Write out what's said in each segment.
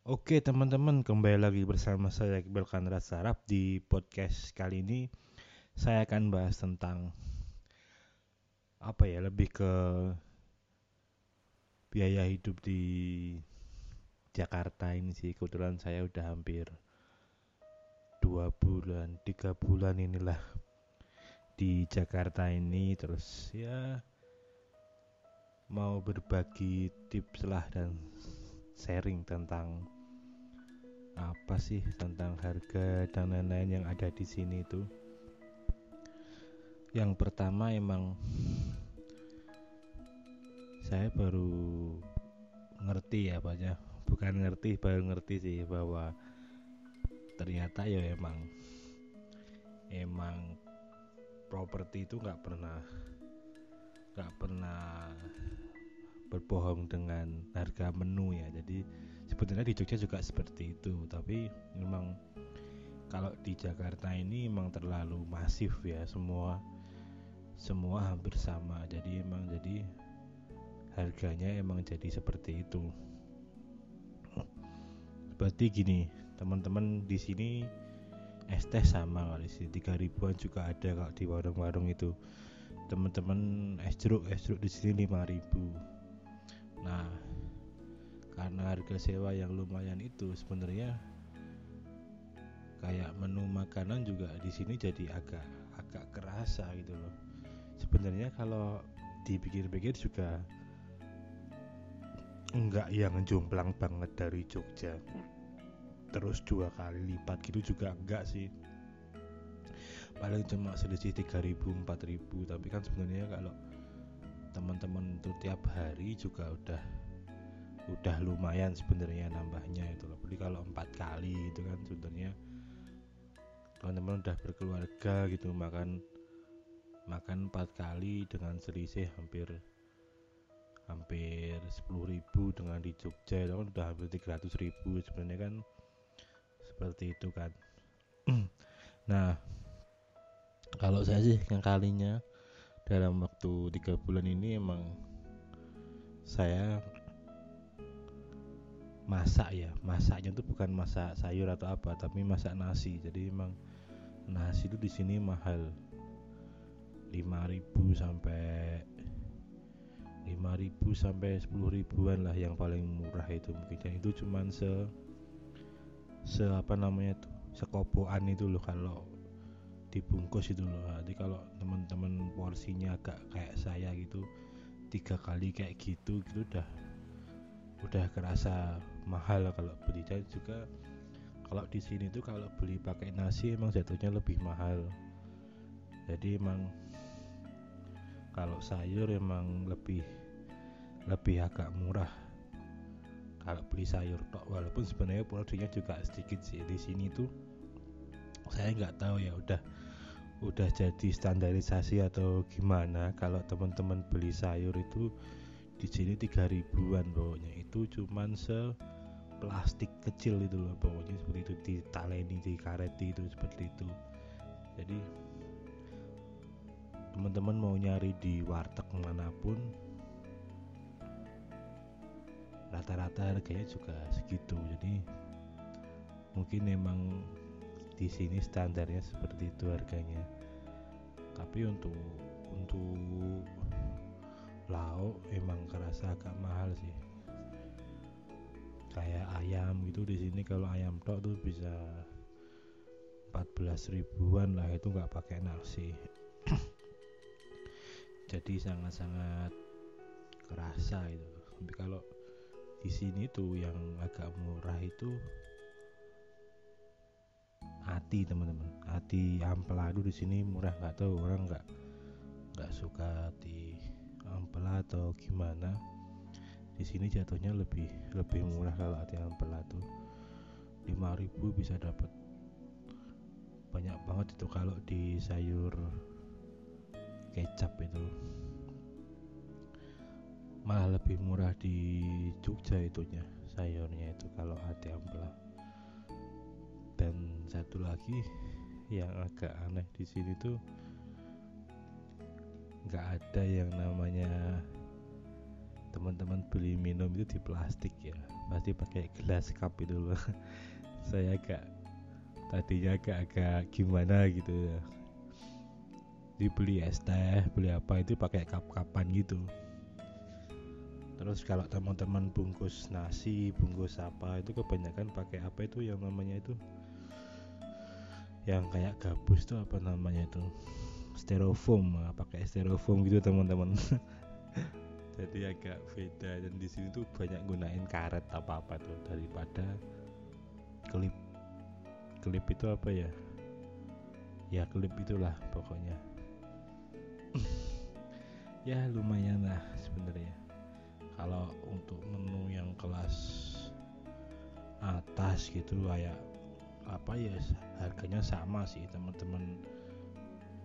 Oke teman-teman kembali lagi bersama saya Iqbal Kandra Sarap di podcast kali ini. Saya akan bahas tentang apa ya lebih ke biaya hidup di Jakarta ini sih. Kebetulan saya udah hampir dua bulan tiga bulan inilah di Jakarta ini. Terus ya mau berbagi tips lah dan sharing tentang apa sih tentang harga dan lain-lain yang ada di sini itu. Yang pertama emang saya baru ngerti ya banyak bukan ngerti baru ngerti sih bahwa ternyata ya emang emang properti itu nggak pernah nggak pernah berbohong dengan harga menu ya. Jadi sebetulnya di Jogja juga seperti itu. Tapi memang kalau di Jakarta ini memang terlalu masif ya. Semua semua hampir sama. Jadi emang jadi harganya emang jadi seperti itu. Berarti gini teman-teman di sini es teh sama kali sih tiga ribuan juga ada kalau di warung-warung itu. Teman-teman es jeruk es jeruk di sini lima ribu Nah, karena harga sewa yang lumayan itu sebenarnya kayak menu makanan juga di sini jadi agak agak kerasa gitu loh. Sebenarnya kalau dipikir-pikir juga enggak yang jomplang banget dari Jogja. Terus dua kali lipat gitu juga enggak sih. Paling cuma selisih 3000 4000 tapi kan sebenarnya kalau teman-teman tuh tiap hari juga udah udah lumayan sebenarnya nambahnya itu loh. Jadi kalau empat kali itu kan sebenarnya teman-teman udah berkeluarga gitu makan makan empat kali dengan selisih hampir hampir sepuluh ribu dengan di Jogja itu kan udah hampir tiga ratus ribu sebenarnya kan seperti itu kan nah kalau saya sih yang kalinya dalam waktu tiga bulan ini emang saya masak ya. Masaknya tuh bukan masak sayur atau apa tapi masak nasi. Jadi emang nasi itu di sini mahal. 5000 sampai 5000 sampai 10 ribuan lah yang paling murah itu mungkin. Dan itu cuman se se apa namanya tuh sekopoan itu loh kalau dibungkus itu loh. Jadi kalau teman-teman porsinya agak kayak saya gitu tiga kali kayak gitu gitu udah udah kerasa mahal kalau beli. Dan juga kalau di sini tuh kalau beli pakai nasi emang jatuhnya lebih mahal. Jadi emang kalau sayur emang lebih lebih agak murah kalau beli sayur tok. Walaupun sebenarnya produksinya juga sedikit sih. Di sini tuh saya nggak tahu ya udah udah jadi standarisasi atau gimana? Kalau teman-teman beli sayur itu di sini tiga ribuan pokoknya. Itu cuman se plastik kecil itu loh pokoknya seperti itu di taleni di kareti itu seperti itu. Jadi teman-teman mau nyari di warteg mana pun rata-rata harganya juga segitu. Jadi mungkin memang di sini standarnya seperti itu harganya. Tapi untuk untuk lauk emang kerasa agak mahal sih. Kayak ayam gitu di sini kalau ayam tok tuh bisa 14 ribuan lah itu nggak pakai nasi. Jadi sangat-sangat kerasa itu. Tapi kalau di sini tuh yang agak murah itu hati teman-teman. Hati ampeladu di sini murah nggak tahu orang nggak nggak suka di ampela atau gimana. Di sini jatuhnya lebih lebih murah kalau hati ampeladu 5000 bisa dapat. Banyak banget itu kalau di sayur kecap itu. Malah lebih murah di Jogja itunya sayurnya itu kalau hati ampela satu lagi yang agak aneh di sini tuh nggak ada yang namanya teman-teman beli minum itu di plastik ya. Pasti pakai gelas cup itu loh. Saya agak tadinya agak-agak gimana gitu ya. Dibeli es teh beli apa itu pakai cup-cupan gitu. Terus kalau teman-teman bungkus nasi bungkus apa itu kebanyakan pakai apa itu yang namanya itu yang kayak gabus tuh apa namanya itu? Styrofoam pakai styrofoam gitu teman-teman. Jadi agak beda. Dan di sini tuh banyak gunain karet apa apa tuh daripada klip klip itu apa ya? Ya klip itulah pokoknya. Ya lumayan lah sebenarnya. Kalau untuk menu yang kelas atas gitu kayak apa ya harganya sama sih teman-teman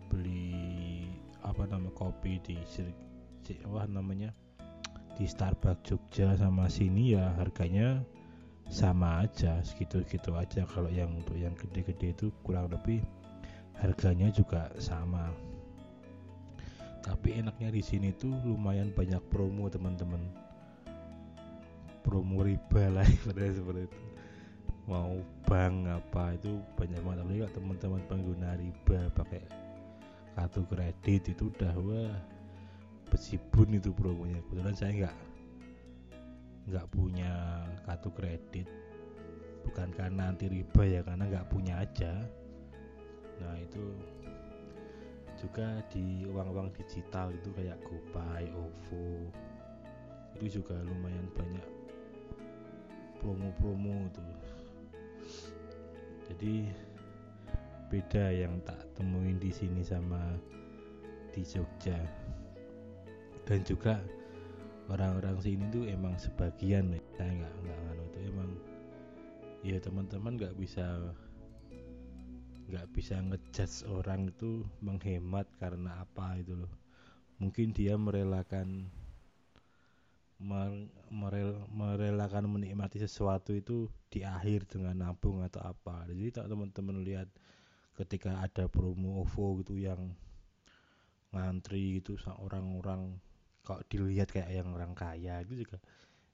beli apa nama kopi di apa namanya di Starbucks Jogja sama sini ya harganya sama aja segitu-gitu aja. Kalau yang untuk yang gede-gede itu kurang lebih harganya juga sama. Tapi enaknya di sini tuh lumayan banyak promo teman-teman. Promo riba lah seperti itu mau bank apa itu banyak banget. Apalagi kalau teman-teman pengguna riba pakai kartu kredit itu udah wah besibun itu promonya. Kebetulan saya nggak nggak punya kartu kredit. Bukan karena anti riba ya karena nggak punya aja. Nah itu juga di uang-uang digital itu kayak GoPay, OVO itu juga lumayan banyak promo-promo tuh jadi beda yang tak temuin di sini sama di Jogja. Dan juga orang-orang sini tuh emang sebagian saya nggak nggak nganu itu emang ya teman-teman nggak bisa nggak bisa ngejudge orang itu menghemat karena apa itu loh. Mungkin dia merelakan merel, merelakan menikmati sesuatu itu di akhir dengan nabung atau apa. Jadi tak teman-teman lihat ketika ada promo OVO gitu yang ngantri gitu orang-orang kok dilihat kayak yang orang kaya itu juga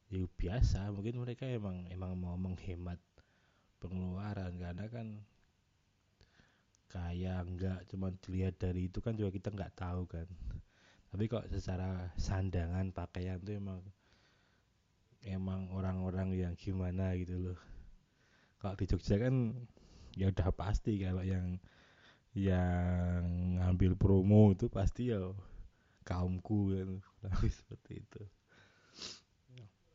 ya biasa. Mungkin mereka emang emang mau menghemat pengeluaran. Karena kan kaya enggak cuma dilihat dari itu kan juga kita nggak tahu kan tapi kok secara sandangan pakaian tuh emang emang orang-orang yang gimana gitu loh. Kalau di Jogja kan ya udah pasti kalau yang yang ngambil promo itu pasti ya kaumku kan. Tapi seperti itu.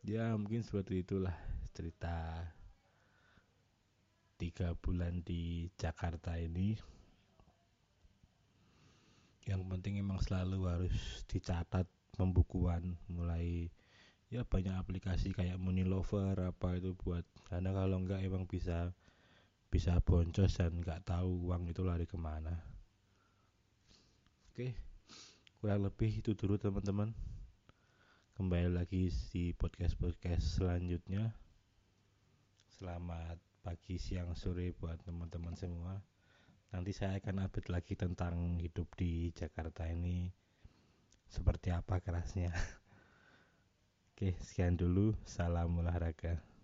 Ya mungkin seperti itulah cerita tiga bulan di Jakarta ini yang penting emang selalu harus dicatat pembukuan mulai ya banyak aplikasi kayak Money Lover apa itu buat karena kalau enggak emang bisa bisa boncos dan nggak tahu uang itu lari ke mana. Oke kurang lebih itu dulu teman-teman. Kembali lagi di podcast podcast selanjutnya. Selamat pagi siang sore buat teman-teman semua nanti saya akan update lagi tentang hidup di Jakarta ini seperti apa kerasnya. Oke sekian dulu. Salam olahraga